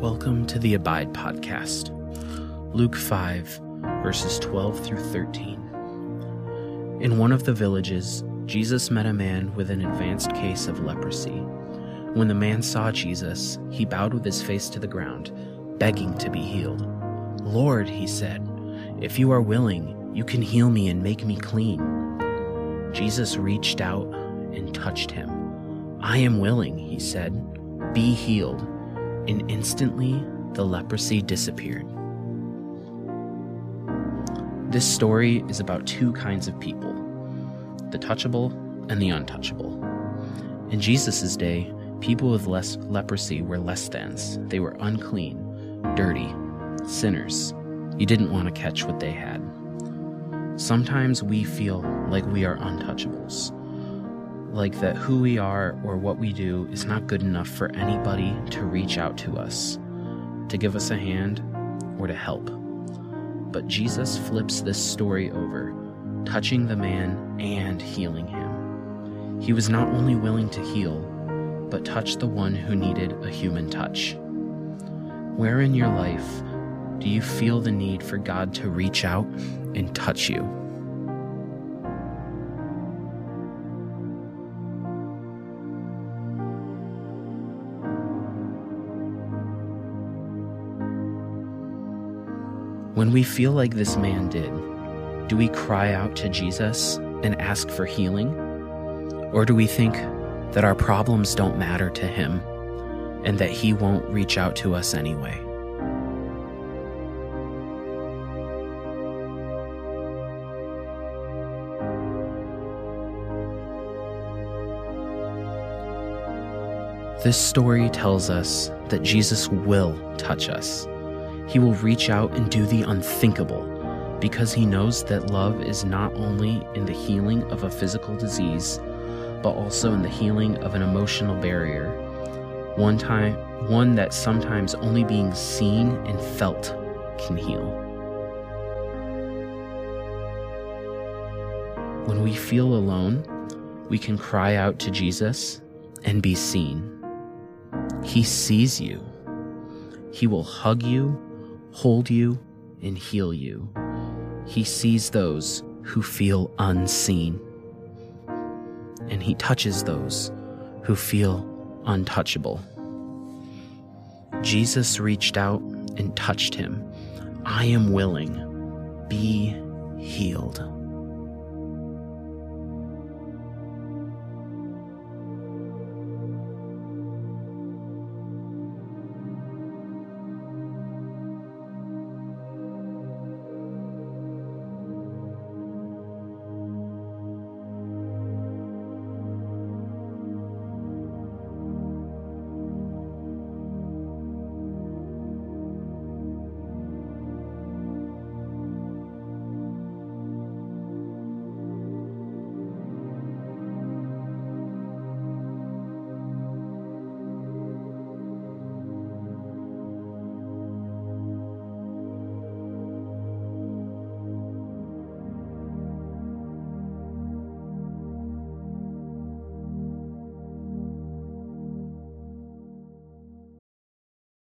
Welcome to the Abide Podcast. Luke 5, verses 12 through 13. In one of the villages, Jesus met a man with an advanced case of leprosy. When the man saw Jesus, he bowed with his face to the ground, begging to be healed. Lord, he said, if you are willing, you can heal me and make me clean. Jesus reached out and touched him. I am willing, he said. Be healed. And instantly, the leprosy disappeared. This story is about two kinds of people the touchable and the untouchable. In Jesus' day, people with less leprosy were less thans. They were unclean, dirty, sinners. You didn't want to catch what they had. Sometimes we feel like we are untouchables, like that who we are or what we do is not good enough for anybody to reach out to us, to give us a hand, or to help. But Jesus flips this story over, touching the man and healing him. He was not only willing to heal, but touch the one who needed a human touch. Where in your life do you feel the need for God to reach out and touch you? When we feel like this man did, do we cry out to Jesus and ask for healing? Or do we think that our problems don't matter to him and that he won't reach out to us anyway? This story tells us that Jesus will touch us. He will reach out and do the unthinkable because he knows that love is not only in the healing of a physical disease, but also in the healing of an emotional barrier. One time, one that sometimes only being seen and felt can heal. When we feel alone, we can cry out to Jesus and be seen. He sees you. He will hug you, hold you, and heal you. He sees those who feel unseen. And he touches those who feel untouchable. Jesus reached out and touched him. I am willing. Be healed.